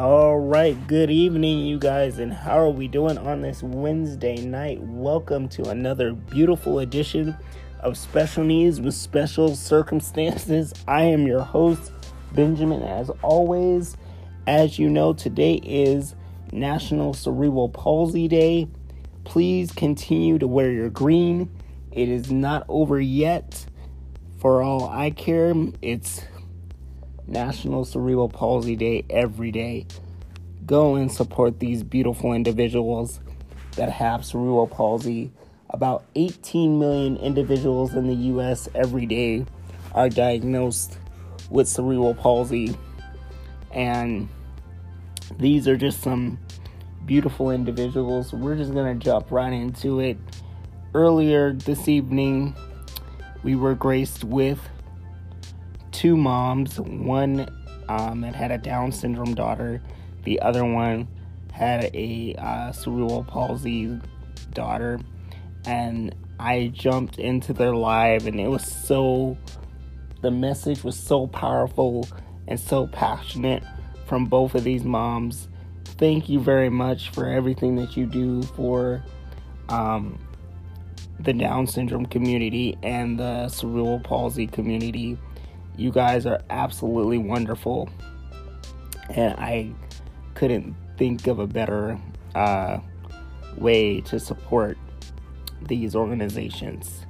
All right, good evening, you guys, and how are we doing on this Wednesday night? Welcome to another beautiful edition of Special Needs with Special Circumstances. I am your host, Benjamin, as always. As you know, today is National Cerebral Palsy Day. Please continue to wear your green. It is not over yet. For all I care, it's National Cerebral Palsy Day every day. Go and support these beautiful individuals that have cerebral palsy. About 18 million individuals in the US every day are diagnosed with cerebral palsy. And these are just some beautiful individuals. We're just going to jump right into it. Earlier this evening, we were graced with two moms one um, that had a Down syndrome daughter, the other one had a uh, cerebral palsy daughter. And I jumped into their live, and it was so, the message was so powerful and so passionate from both of these moms. Thank you very much for everything that you do for um, the Down syndrome community and the cerebral palsy community. You guys are absolutely wonderful. And I couldn't think of a better uh, way to support these organizations.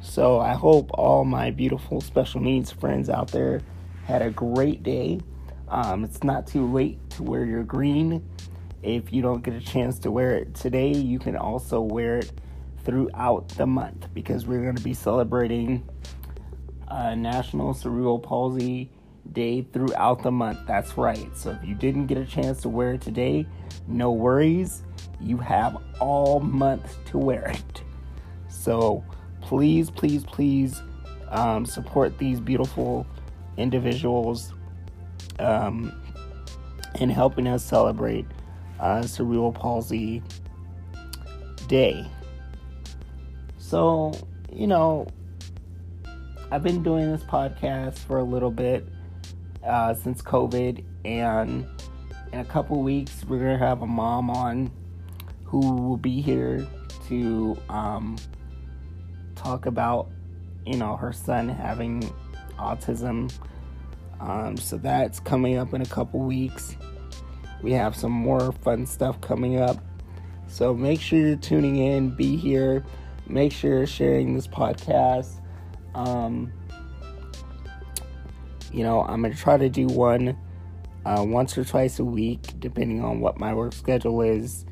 So I hope all my beautiful special needs friends out there had a great day. Um, it's not too late to wear your green. If you don't get a chance to wear it today, you can also wear it throughout the month because we're going to be celebrating uh, National Cerebral Palsy Day throughout the month. That's right. So if you didn't get a chance to wear it today, no worries. You have all month to wear it. So please, please, please um, support these beautiful individuals um, in helping us celebrate uh, Cerebral Palsy Day. So, you know, I've been doing this podcast for a little bit uh, since COVID, and in a couple weeks, we're gonna have a mom on who will be here to um, talk about, you know, her son having autism. Um, so that's coming up in a couple weeks. We have some more fun stuff coming up. So make sure you're tuning in, be here make sure you're sharing this podcast. Um, you know, I'm going to try to do one uh, once or twice a week, depending on what my work schedule is.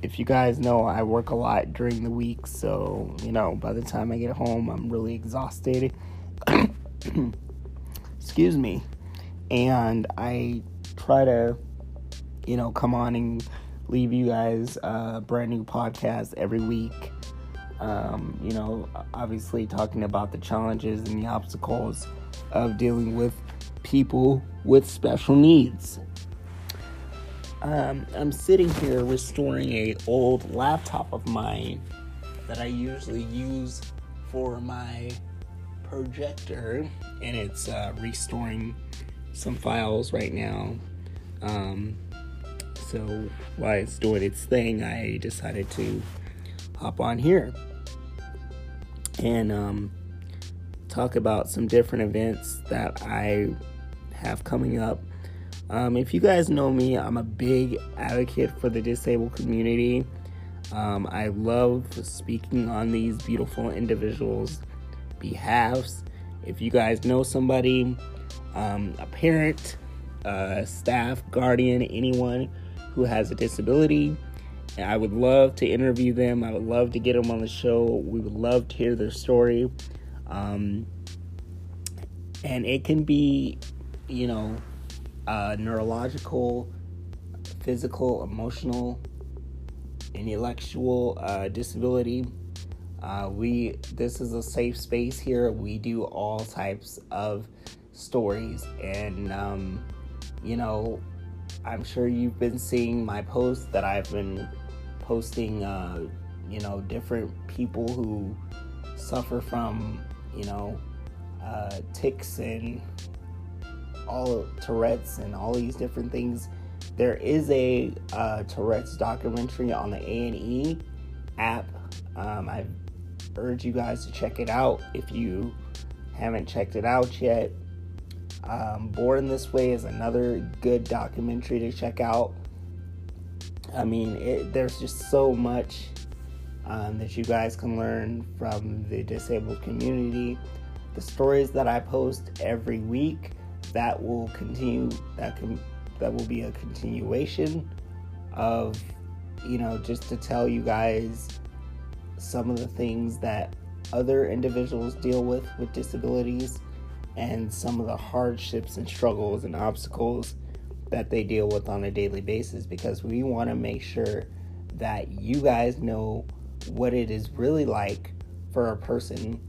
If you guys know, I work a lot during the week, so, you know, by the time I get home, I'm really exhausted. Excuse me. And I try to, you know, come on and leave you guys a brand new podcast every week. Um, you know, obviously talking about the challenges and the obstacles of dealing with people with special needs. Um, I'm sitting here restoring a old laptop of mine that I usually use for my projector, and it's uh, restoring some files right now. Um, so while it's doing its thing, I decided to hop on here and um, talk about some different events that I have coming up. Um, if you guys know me, I'm a big advocate for the disabled community. Um, I love speaking on these beautiful individuals' behalves. If you guys know somebody, um, a parent, staff, guardian, anyone who has a disability, I would love to interview them. I would love to get them on the show. We would love to hear their story. Um, and it can be, you know, uh, neurological, physical, emotional, intellectual uh, disability. Uh, we this is a safe space here. We do all types of stories, and um, you know, I'm sure you've been seeing my posts that I've been posting, uh, you know, different people who suffer from, you know, uh, tics and all Tourette's and all these different things. There is a uh, Tourette's documentary on the A and E app. Um, I urge you guys to check it out if you haven't checked it out yet. Um, Born This Way is another good documentary to check out. I mean, it, there's just so much um, that you guys can learn from the disabled community. The stories that I post every week that will continue. That can that will be a continuation of you know just to tell you guys some of the things that other individuals deal with with disabilities and some of the hardships and struggles and obstacles that they deal with on a daily basis because we want to make sure that you guys know what it is really like for a person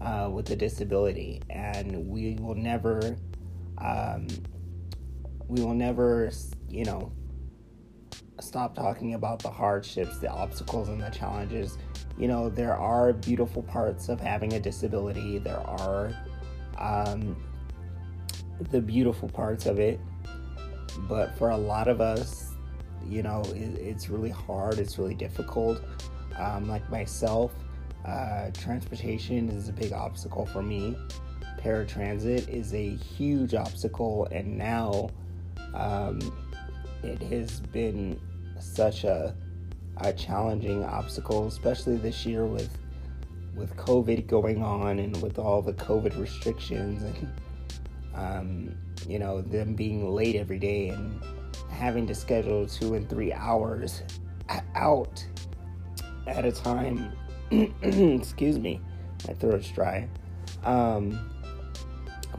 uh, with a disability. And we will never um, we will never you know stop talking about the hardships the obstacles and the challenges. You know there are beautiful parts of having a disability. There are um, the beautiful parts of it. But for a lot of us, you know, it, it's really hard, it's really difficult. Um, like myself, uh, transportation is a big obstacle for me. Paratransit is a huge obstacle, and now um, it has been such a, a challenging obstacle, especially this year with with COVID going on and with all the COVID restrictions and um, you know them being late every day and having to schedule two and three hours out at a time. Excuse me, my throat's dry. Um,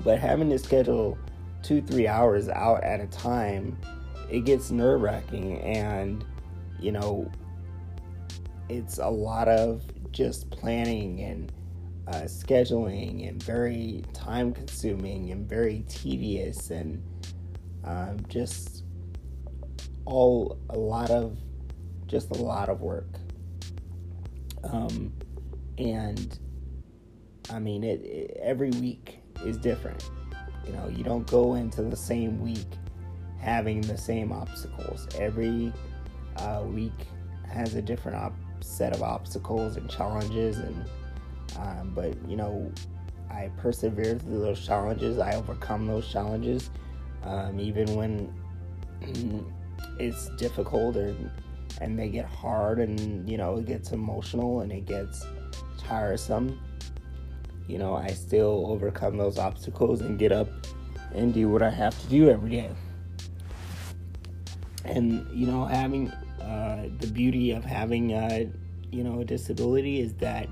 but having to schedule two three hours out at a time, it gets nerve wracking and you know it's a lot of just planning and uh, scheduling and very time consuming and very tedious and um, just all a lot of just a lot of work. Um, and i mean it, it, every week is different. You know you don't go into the same week having the same obstacles. Every uh, week has a different op- set of obstacles and challenges and um, but you know i persevere through those challenges. I overcome those challenges. Um, even when it's difficult and and they get hard and you know it gets emotional and it gets tiresome you know i still overcome those obstacles and get up and do what i have to do every day. And you know having uh, the beauty of having uh, you know a disability is that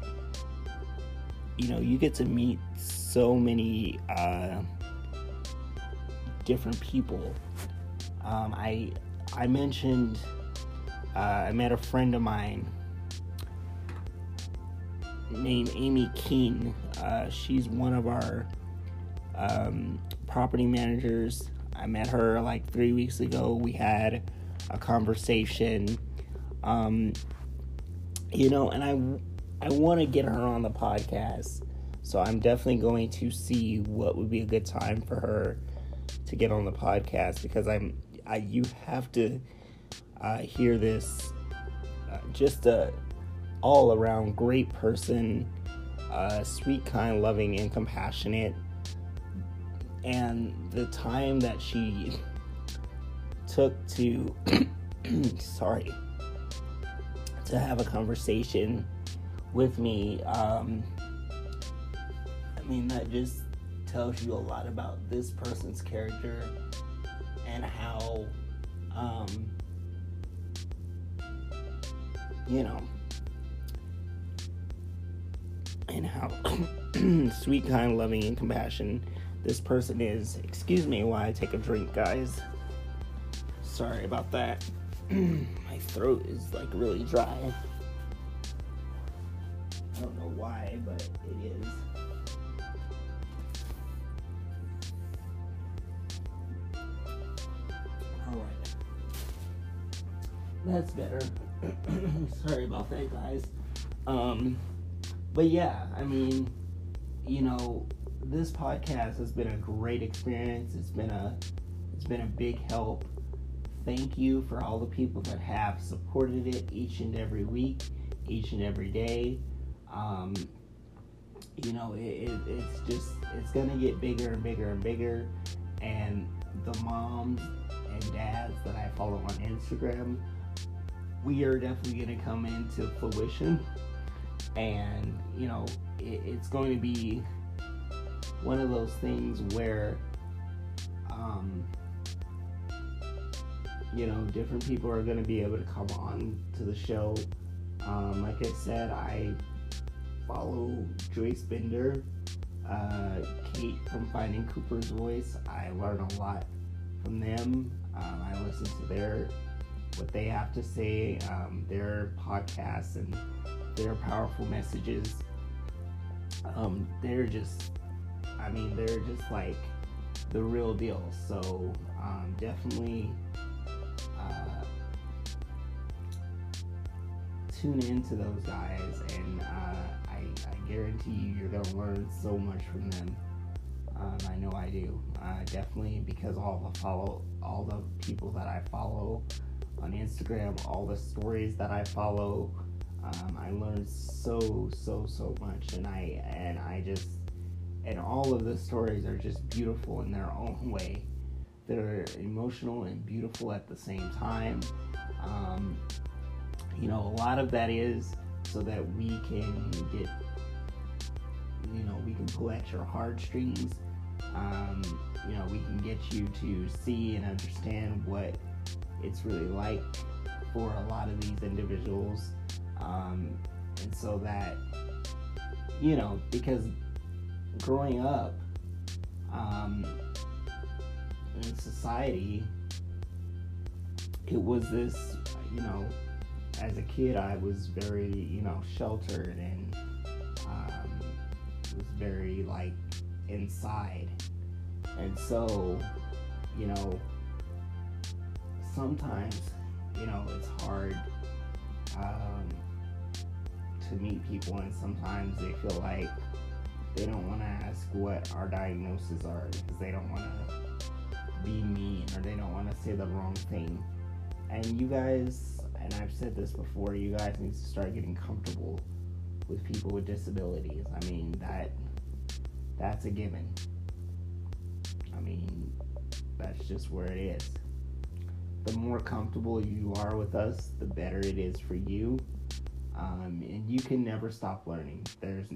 you know you get to meet so many uh, different people. Um, I I mentioned uh, I met a friend of mine named Amy Keene. Uh, she's one of our um, property managers. I met her like three weeks ago. We had a conversation. Um, you know, and I I want to get her on the podcast. So I'm definitely going to see what would be a good time for her to get on the podcast because I'm I you have to uh, hear this uh, just a all around great person, uh, sweet, kind, loving, and compassionate. And the time that she took to sorry to have a conversation with me. Um, I mean, that just tells you a lot about this person's character and how, um, you know, and how sweet, kind, loving, and compassion this person is. Excuse me while I take a drink, guys. Sorry about that. my throat is like really dry. Why, but it is. Alright. That's better. Sorry about that, guys. Um, but yeah, I mean, you know, this podcast has been a great experience. It's been a it's been a big help. Thank you for all the people that have supported it each and every week, each and every day. Um, you know, it, it, it's just it's gonna get bigger and bigger and bigger, and the moms and dads that I follow on Instagram, we are definitely gonna come into fruition, and you know, it, it's going to be one of those things where, um, you know, different people are going to be able to come on to the show. Um, like I said, I follow Joyce Bender, uh, Kate from Finding Cooper's Voice. I learn a lot from them. Um, I listen to their what they have to say, um, their podcasts, and their powerful messages. Um, they're just I mean, they're just like the real deal. So um, definitely uh, tune into those guys, and uh, I, I, guarantee you, you're gonna learn so much from them. Um, I know I do. Uh, definitely because all the follow, all the people that I follow on Instagram, all the stories that I follow. Um, I learned so so so much, and I and I just and all of the stories are just beautiful in their own way. They're emotional and beautiful at the same time. Um, you know, a lot of that is so that we can get, you know, we can pull at your heartstrings. Um, you know, we can get you to see and understand what it's really like for a lot of these individuals. Um, and so that, you know, because growing up um, in society, it was this, you know, as a kid, I was very, you know, sheltered and um, was very like inside. And so, you know, sometimes, you know, it's hard um, to meet people, and sometimes they feel like they don't want to ask what our diagnoses are because they don't want to be mean or they don't want to say the wrong thing. And you guys, and I've said this before, you guys need to start getting comfortable with people with disabilities. I mean, that that's a given. I mean, that's just where it is. The more comfortable you are with us, the better it is for you. Um, and you can never stop learning. There's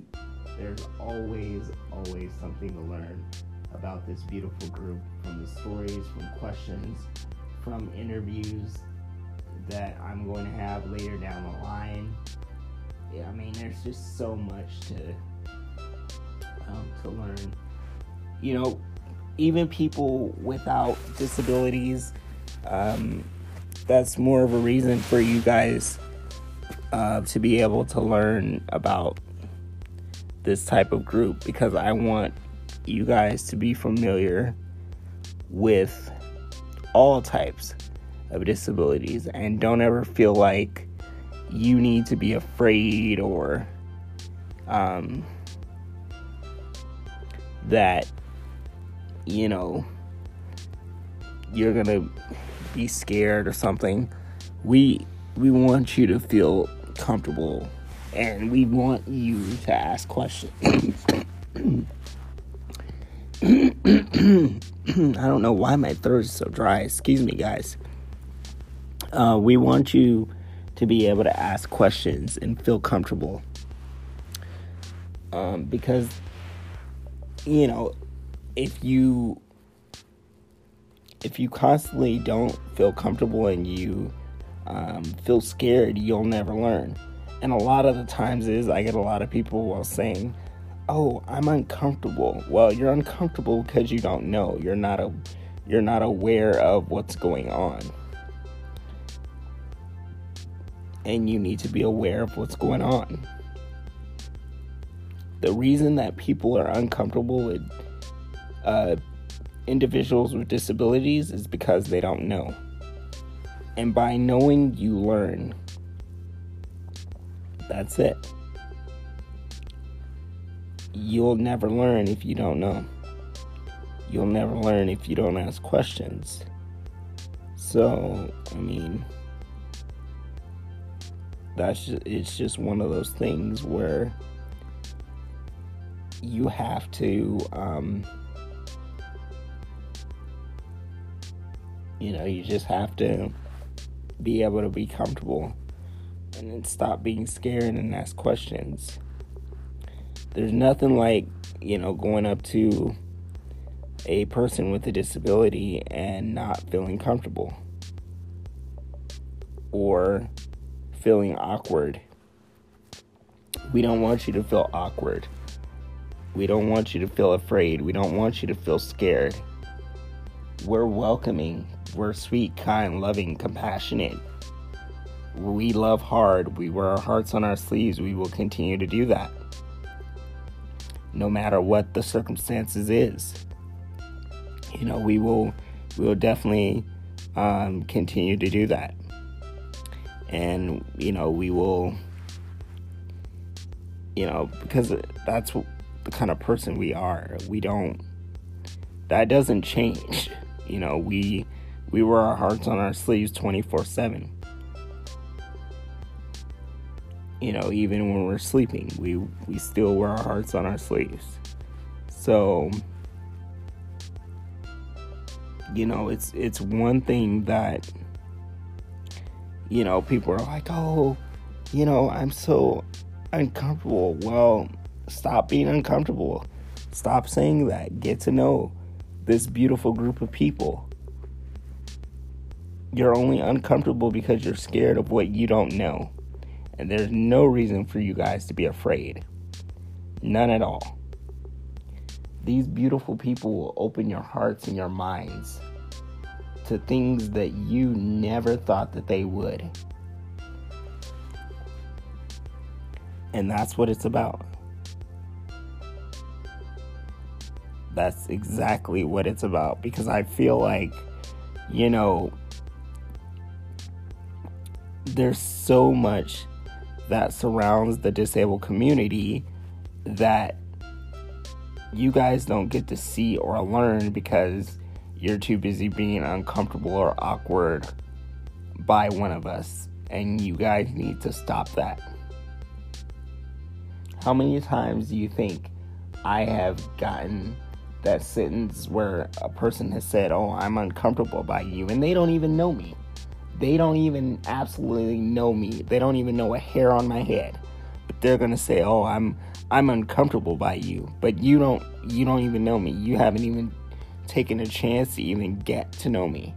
there's always, always something to learn about this beautiful group from the stories, from questions, from interviews that I'm going to have later down the line. Yeah, I mean, there's just so much to um, to learn. You know, even people without disabilities, um, that's more of a reason for you guys uh, to be able to learn about this type of group because I want you guys to be familiar with all types of disabilities and don't ever feel like you need to be afraid or um, that you know you're gonna be scared or something we we want you to feel comfortable and we want you to ask questions. I don't know why my throat is so dry. Excuse me, guys. Uh, we want you to be able to ask questions and feel comfortable. Um, because, you know, if you if you constantly don't feel comfortable and you um, feel scared, you'll never learn. And a lot of the times is I get a lot of people while saying, "Oh, I'm uncomfortable." Well, you're uncomfortable because you don't know. You're not a you're not aware of what's going on. And you need to be aware of what's going on. The reason that people are uncomfortable with uh, individuals with disabilities is because they don't know. And by knowing, you learn. That's it. you'll never learn if you don't know. You'll never learn if you don't ask questions. So, I mean, that's just, it's just one of those things where you have to um, you know you just have to be able to be comfortable and then stop being scared and ask questions. There's nothing like you know going up to a person with a disability and not feeling comfortable or feeling awkward we don't want you to feel awkward we don't want you to feel afraid. We don't want you to feel scared. We're welcoming. We're sweet, kind, loving, compassionate. We love hard. We wear our hearts on our sleeves. We will continue to do that. No matter what the circumstances is. You know, we will we will definitely um, continue to do that. And you know, we will you know, because that's what the kind of person we are. We don't that doesn't change. You know, we we wear our hearts on our sleeves 24/7. You know, even when we're sleeping, we we still wear our hearts on our sleeves. So, you know, it's it's one thing that you know, people are like, "Oh, you know, I'm so uncomfortable." Well, Stop being uncomfortable. Stop saying that. Get to know this beautiful group of people. You're only uncomfortable because you're scared of what you don't know. And there's no reason for you guys to be afraid. None at all. These beautiful people will open your hearts and your minds to things that you never thought that they would. And that's what it's about. that's exactly what it's about because I feel like, you know, there's so much that surrounds the disabled community that you guys don't get to see or learn because you're too busy being uncomfortable or awkward by one of us. And you guys need to stop that. How many times do you think I have gotten that sentence where a person has said, Oh, I'm uncomfortable by you, and they don't even know me. They don't even absolutely know me. They don't even know a hair on my head. But they're gonna say, Oh, I'm I'm uncomfortable by you. But you don't you don't even know me. You haven't even taken a chance to even get to know me.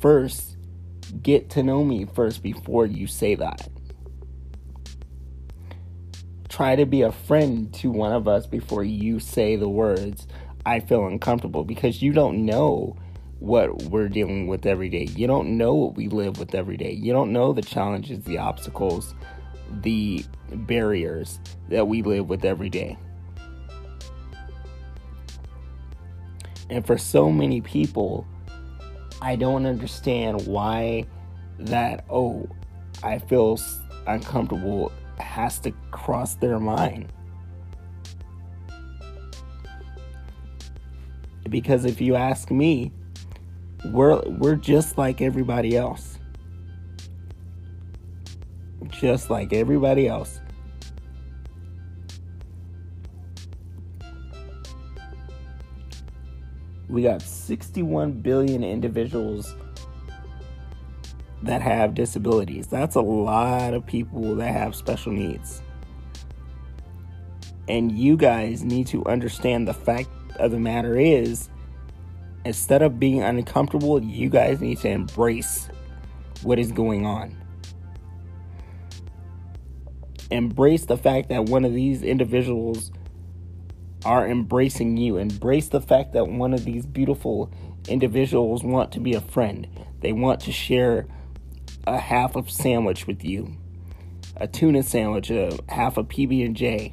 First, get to know me first before you say that try to be a friend to one of us before you say the words, I feel uncomfortable, because you don't know what we're dealing with every day. You don't know what we live with every day. You don't know the challenges, the obstacles, the barriers that we live with every day. And for so many people, I don't understand why that, oh, I feel uncomfortable has to cross their mind. Because if you ask me, we're we're just like everybody else. Just like everybody else. We got 61 billion individuals that have disabilities. That's a lot of people that have special needs. And you guys need to understand the fact of the matter is instead of being uncomfortable, you guys need to embrace what is going on. Embrace the fact that one of these individuals are embracing you. Embrace the fact that one of these beautiful individuals want to be a friend. They want to share a half of sandwich with you, a tuna sandwich, a half a PB and J.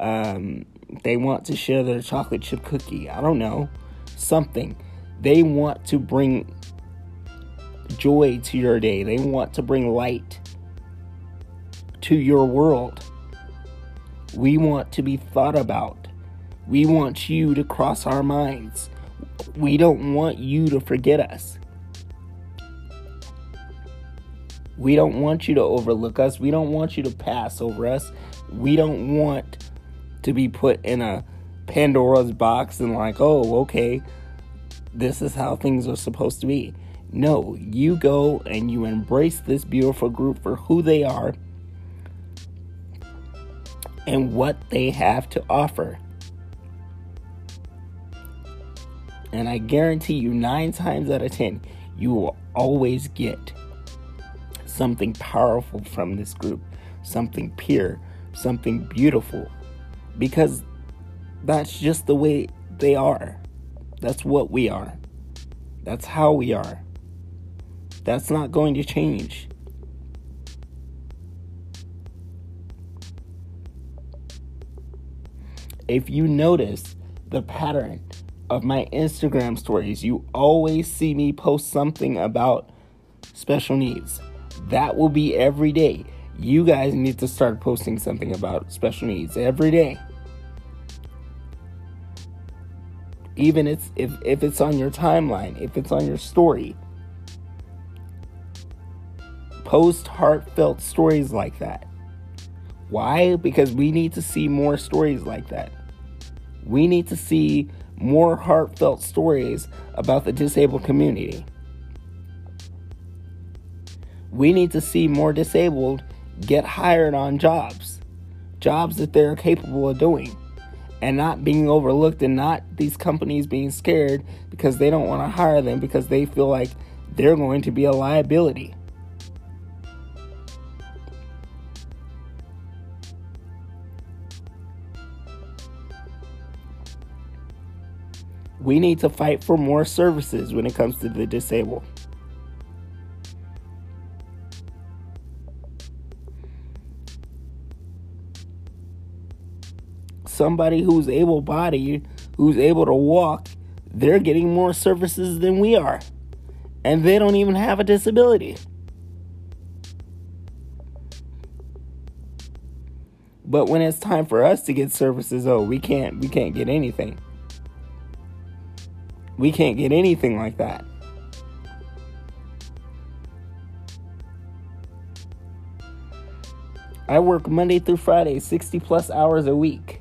Um, they want to share their chocolate chip cookie. I don't know, something. They want to bring joy to your day. They want to bring light to your world. We want to be thought about. We want you to cross our minds. We don't want you to forget us. We don't want you to overlook us. We don't want you to pass over us. We don't want to be put in a Pandora's box and, like, oh, okay, this is how things are supposed to be. No, you go and you embrace this beautiful group for who they are and what they have to offer. And I guarantee you, nine times out of ten, you will always get something powerful from this group, something pure, something beautiful, because that's just the way they are. That's what we are. That's how we are. That's not going to change. If you notice the pattern of my Instagram stories, you always see me post something about special needs. That will be every day. You guys need to start posting something about special needs every day. Even if, if, it's on your timeline, if it's on your story. Post heartfelt stories like that. Why? Because we need to see more stories like that. We need to see more heartfelt stories about the disabled community. We need to see more disabled get hired on jobs, jobs that they're capable of doing, and not being overlooked, and not these companies being scared because they don't want to hire them because they feel like they're going to be a liability. We need to fight for more services when it comes to the disabled. somebody who's able bodied, who's able to walk, they're getting more services than we are. And they don't even have a disability. But when it's time for us to get services, oh, we can't we can't get anything. We can't get anything like that. I work Monday through Friday, 60 plus hours a week.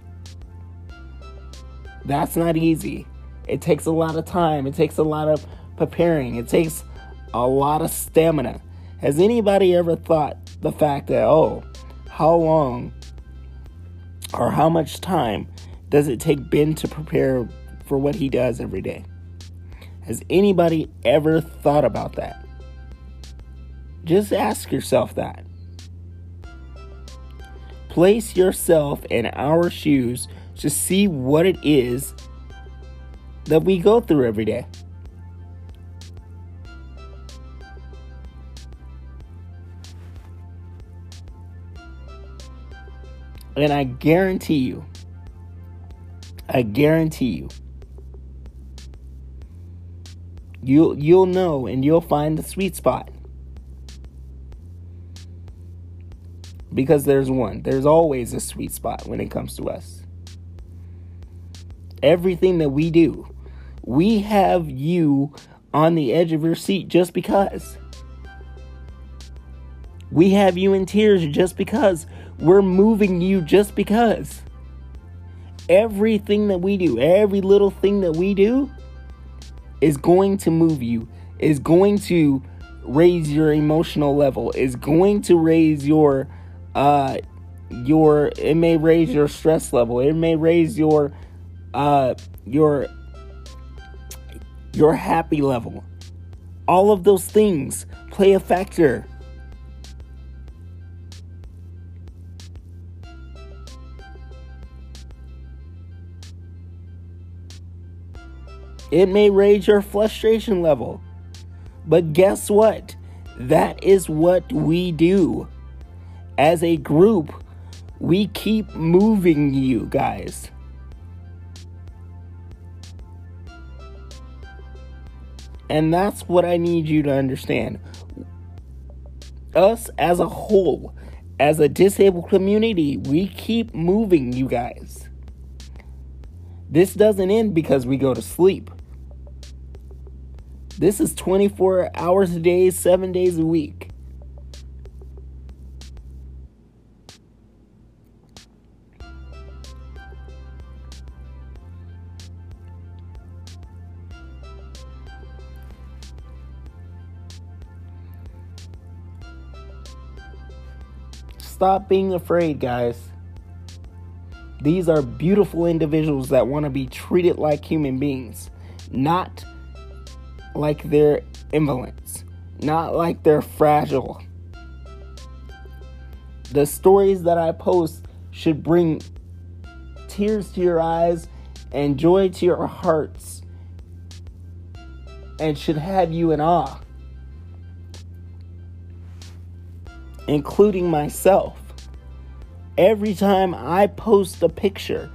That's not easy. It takes a lot of time. It takes a lot of preparing. It takes a lot of stamina. Has anybody ever thought the fact that, oh, how long or how much time does it take Ben to prepare for what he does every day? Has anybody ever thought about that? Just ask yourself that. Place yourself in our shoes to see what it is that we go through every day. And I guarantee you, I guarantee you, you'll you'll know and you'll find the sweet spot. Because there's one. There's always a sweet spot when it comes to us everything that we do. We have you on the edge of your seat just because. We have you in tears just because. We're moving you just because. Everything that we do, every little thing that we do, is going to move you, is going to raise your emotional level, is going to raise your uh your it may raise your stress level, it may raise your uh, your your happy level. All of those things play a factor. It may raise your frustration level. But guess what? That is what we do. As a group, we keep moving you guys. And that's what I need you to understand. Us as a whole, as a disabled community, we keep moving, you guys. This doesn't end because we go to sleep. This is 24 hours a day, seven days a week. Stop being afraid, guys. These are beautiful individuals that want to be treated like human beings, not like they're invalids, not like they're fragile. The stories that I post should bring tears to your eyes and joy to your hearts and should have you in awe. including myself. Every time I post a picture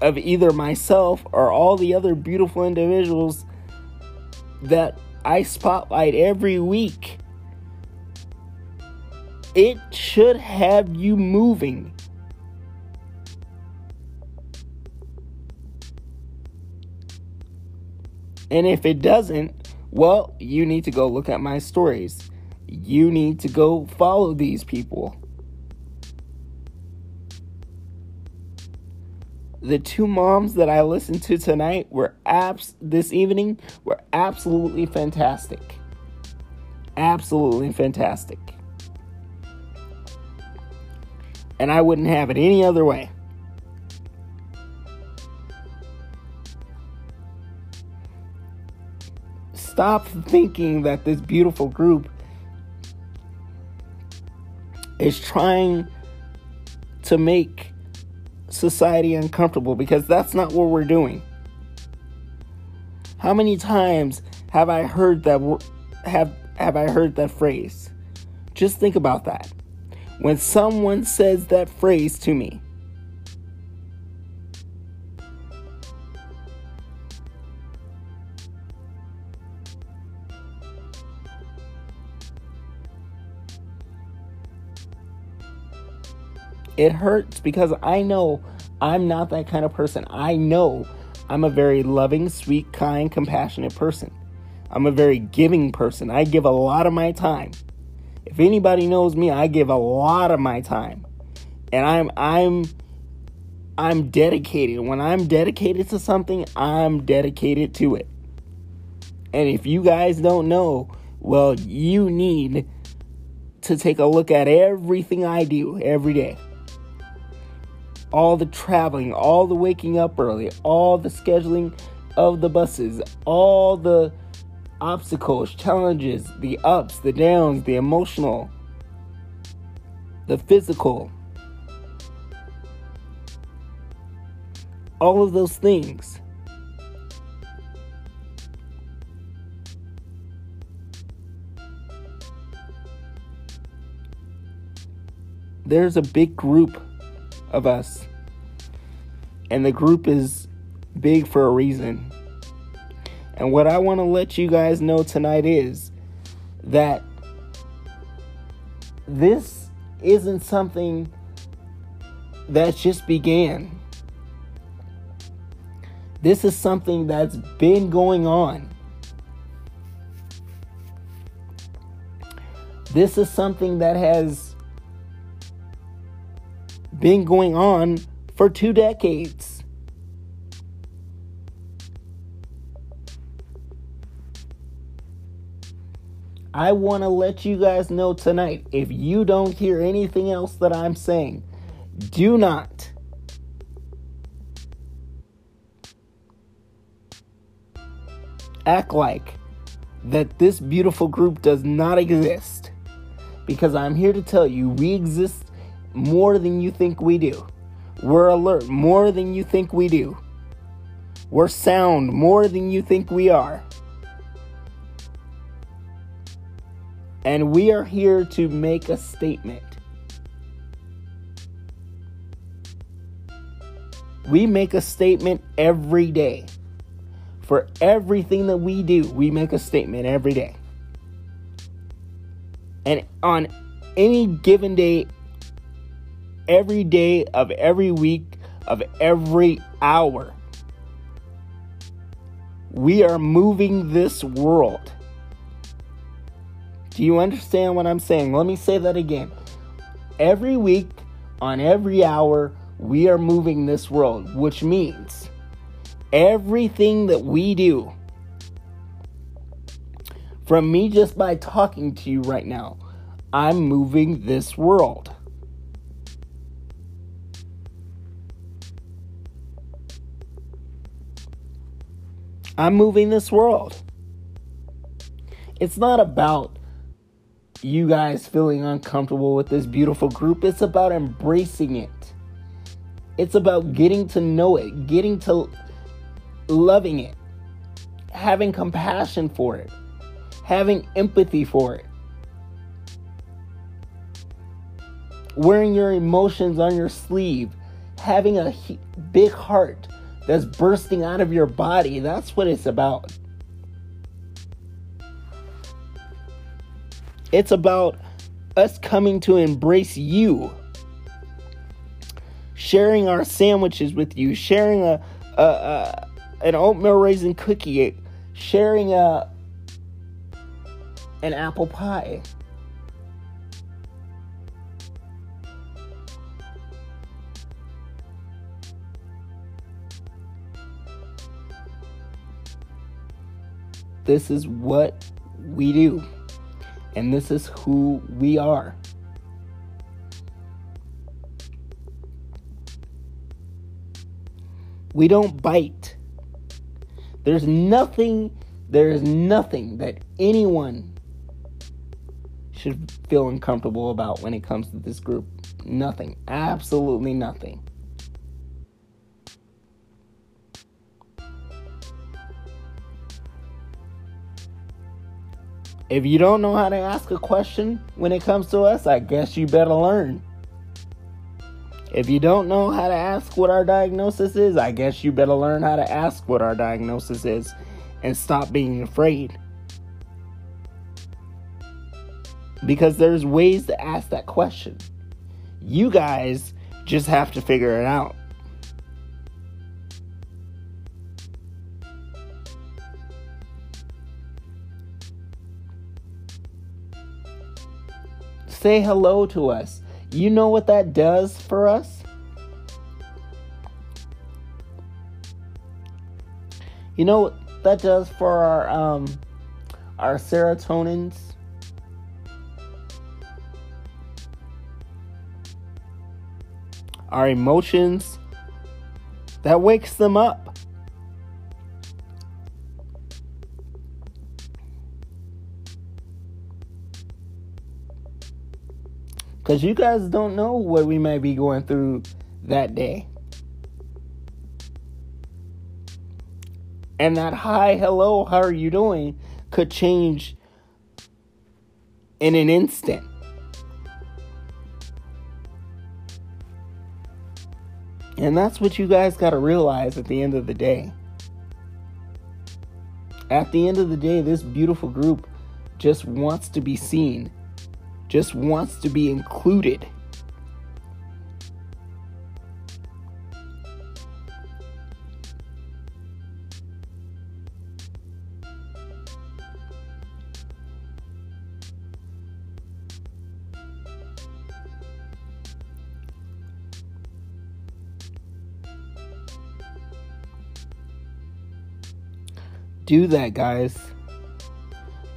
of either myself or all the other beautiful individuals that I spotlight every week, it should have you moving. And if it doesn't, well, you need to go look at my stories you need to go follow these people. The two moms that I listened to tonight were abs this evening were absolutely fantastic. Absolutely fantastic. And I wouldn't have it any other way. Stop thinking that this beautiful group is trying to make society uncomfortable because that's not what we're doing. How many times have I heard that have have I heard that phrase? Just think about that. When someone says that phrase to me, It hurts because I know I'm not that kind of person. I know I'm a very loving, sweet, kind, compassionate person. I'm a very giving person. I give a lot of my time. If anybody knows me, I give a lot of my time. And I'm I'm I'm dedicated. When I'm dedicated to something, I'm dedicated to it. And if you guys don't know, well, you need to take a look at everything I do every day all the traveling, all the waking up early, all the scheduling of the buses, all the obstacles, challenges, the ups, the downs, the emotional, the physical. All of those things. There's a big group of us. And the group is big for a reason. And what I want to let you guys know tonight is that this isn't something that just began. This is something that's been going on. This is something that has been going on for two decades. I want to let you guys know tonight if you don't hear anything else that I'm saying, do not act like that this beautiful group does not exist. Because I'm here to tell you, we exist more than you think we do. We're alert more than you think we do. We're sound more than you think we are. And we are here to make a statement. We make a statement every day. For everything that we do, we make a statement every day. And on any given day, every day of every week, of every hour. We are moving this world. Do you understand what I'm saying? Let me say that again. Every week, on every hour, we are moving this world, which means everything that we do, from me just by talking to you right now, I'm moving this world. I'm moving this world. It's not about you guys feeling uncomfortable with this beautiful group. It's about embracing it. It's about getting to know it, getting to loving it, having compassion for it, having empathy for it. Wearing your emotions on your sleeve, having a big heart that's bursting out of your body. That's what it's about. It's about us coming to embrace you, sharing our sandwiches with you, sharing a, a, a an oatmeal raisin cookie, sharing a an apple pie. This is what we do. And this is who we are. We don't bite. There's nothing, there is nothing that anyone should feel uncomfortable about when it comes to this group. Nothing. Absolutely nothing. If you don't know how to ask a question when it comes to us, I guess you better learn. If you don't know how to ask what our diagnosis is, I guess you better learn how to ask what our diagnosis is and stop being afraid. Because there's ways to ask that question. You guys just have to figure it out. Say hello to us. You know what that does for us? You know what that does for our um our serotonins? Our emotions that wakes them up. Because you guys don't know what we may be going through that day. And that hi, hello, how are you doing could change in an instant. And that's what you guys got to realize at the end of the day. At the end of the day, this beautiful group just wants to be seen just wants to be included. Do that, guys.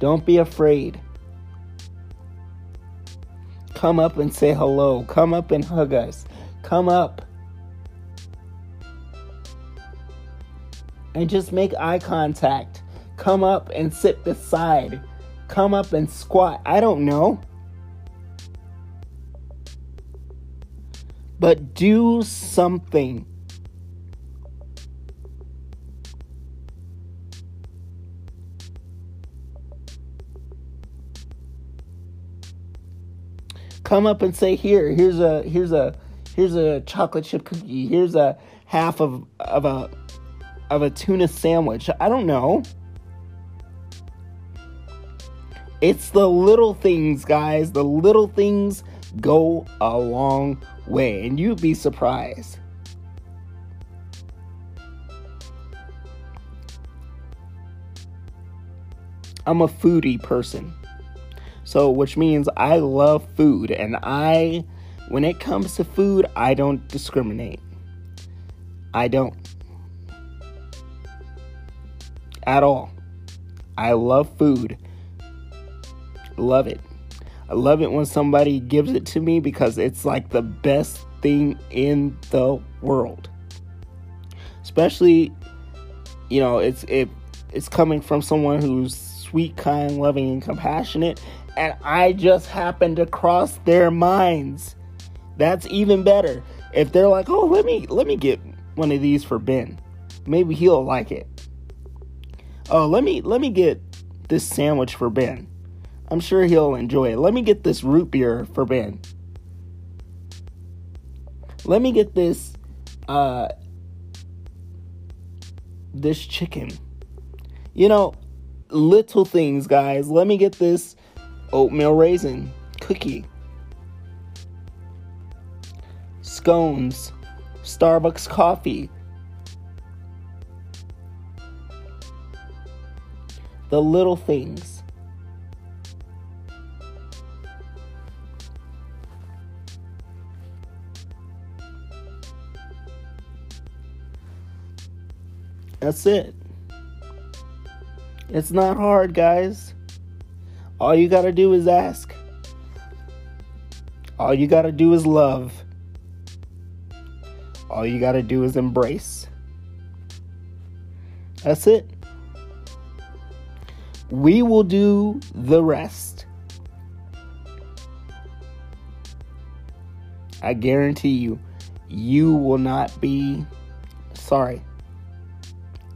Don't be afraid. Come up and say hello. Come up and hug us. Come up. And just make eye contact. Come up and sit beside. Come up and squat. I don't know. But do something. Come up and say here here's a here's a here's a chocolate chip cookie here's a half of of a of a tuna sandwich i don't know It's the little things, guys. The little things go a long way, and you'd be surprised. I'm a foodie person. So, which means I love food, and I, when it comes to food, I don't discriminate. I don't. At all. I love food. Love it. I love it when somebody gives it to me because it's like the best thing in the world. Especially, you know, it's it it's coming from someone who's sweet, kind, loving, and compassionate, and I just happen to cross their minds. That's even better. If they're like, "Oh, let me let me get one of these for Ben. Maybe he'll like it." Oh, let me let me get this sandwich for Ben. I'm sure he'll enjoy it. Let me get this root beer for Ben. Let me get this uh this chicken. You know, little things, guys. Let me get this oatmeal raisin cookie. Scones, Starbucks coffee. The little things. That's it. It's not hard, guys. All you gotta do is ask. All you gotta do is love. All you gotta do is embrace. That's it. We will do the rest. I guarantee you, you will not be sorry.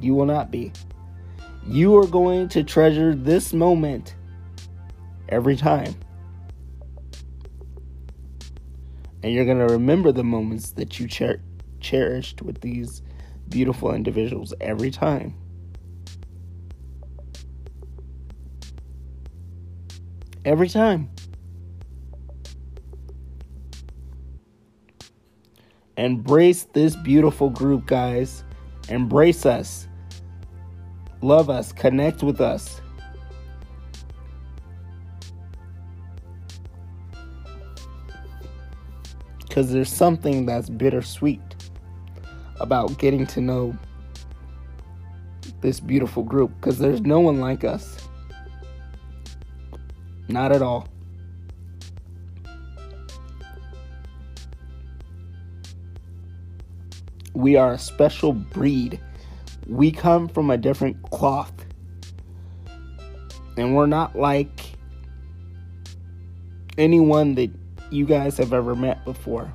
You will not be. You are going to treasure this moment every time. And you're going to remember the moments that you cher- cherished with these beautiful individuals every time. Every time. Embrace this beautiful group, guys. Embrace us love us, connect with us. Because there's something that's bittersweet about getting to know this beautiful group. Because there's no one like us. Not at all. We are a special breed we come from a different cloth. And we're not like anyone that you guys have ever met before.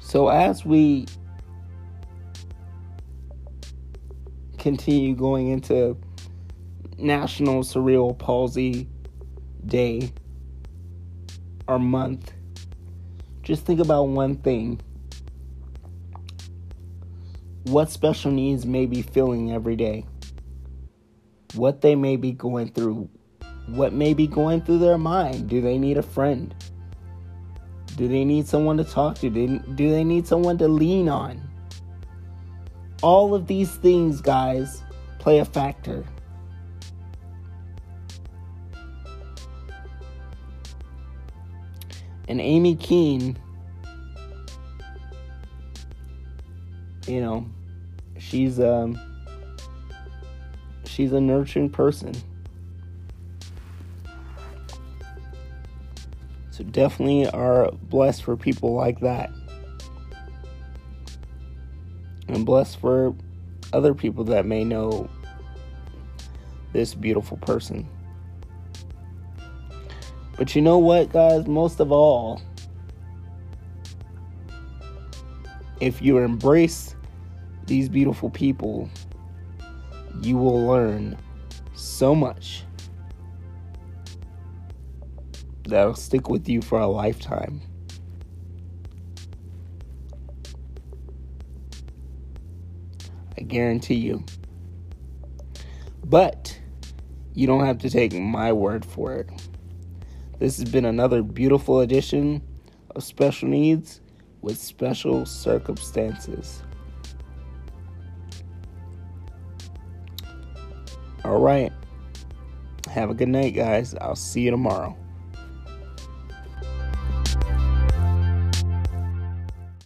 So, as we continue going into National Cerebral Palsy Day or month, just think about one thing. What special needs may be feeling every day? What they may be going through? What may be going through their mind? Do they need a friend? Do they need someone to talk to? Do they need someone to lean on? All of these things, guys, play a factor. And Amy Keene, you know, she's um she's a nurturing person. So definitely are blessed for people like that and blessed for other people that may know this beautiful person. But you know what, guys? Most of all, if you embrace these beautiful people, you will learn so much. that'll stick with you for a lifetime. I guarantee you. But you don't have to take my word for it. This has been another beautiful edition of Special Needs with Special Circumstances. All right. Have a good night, guys. I'll see you tomorrow.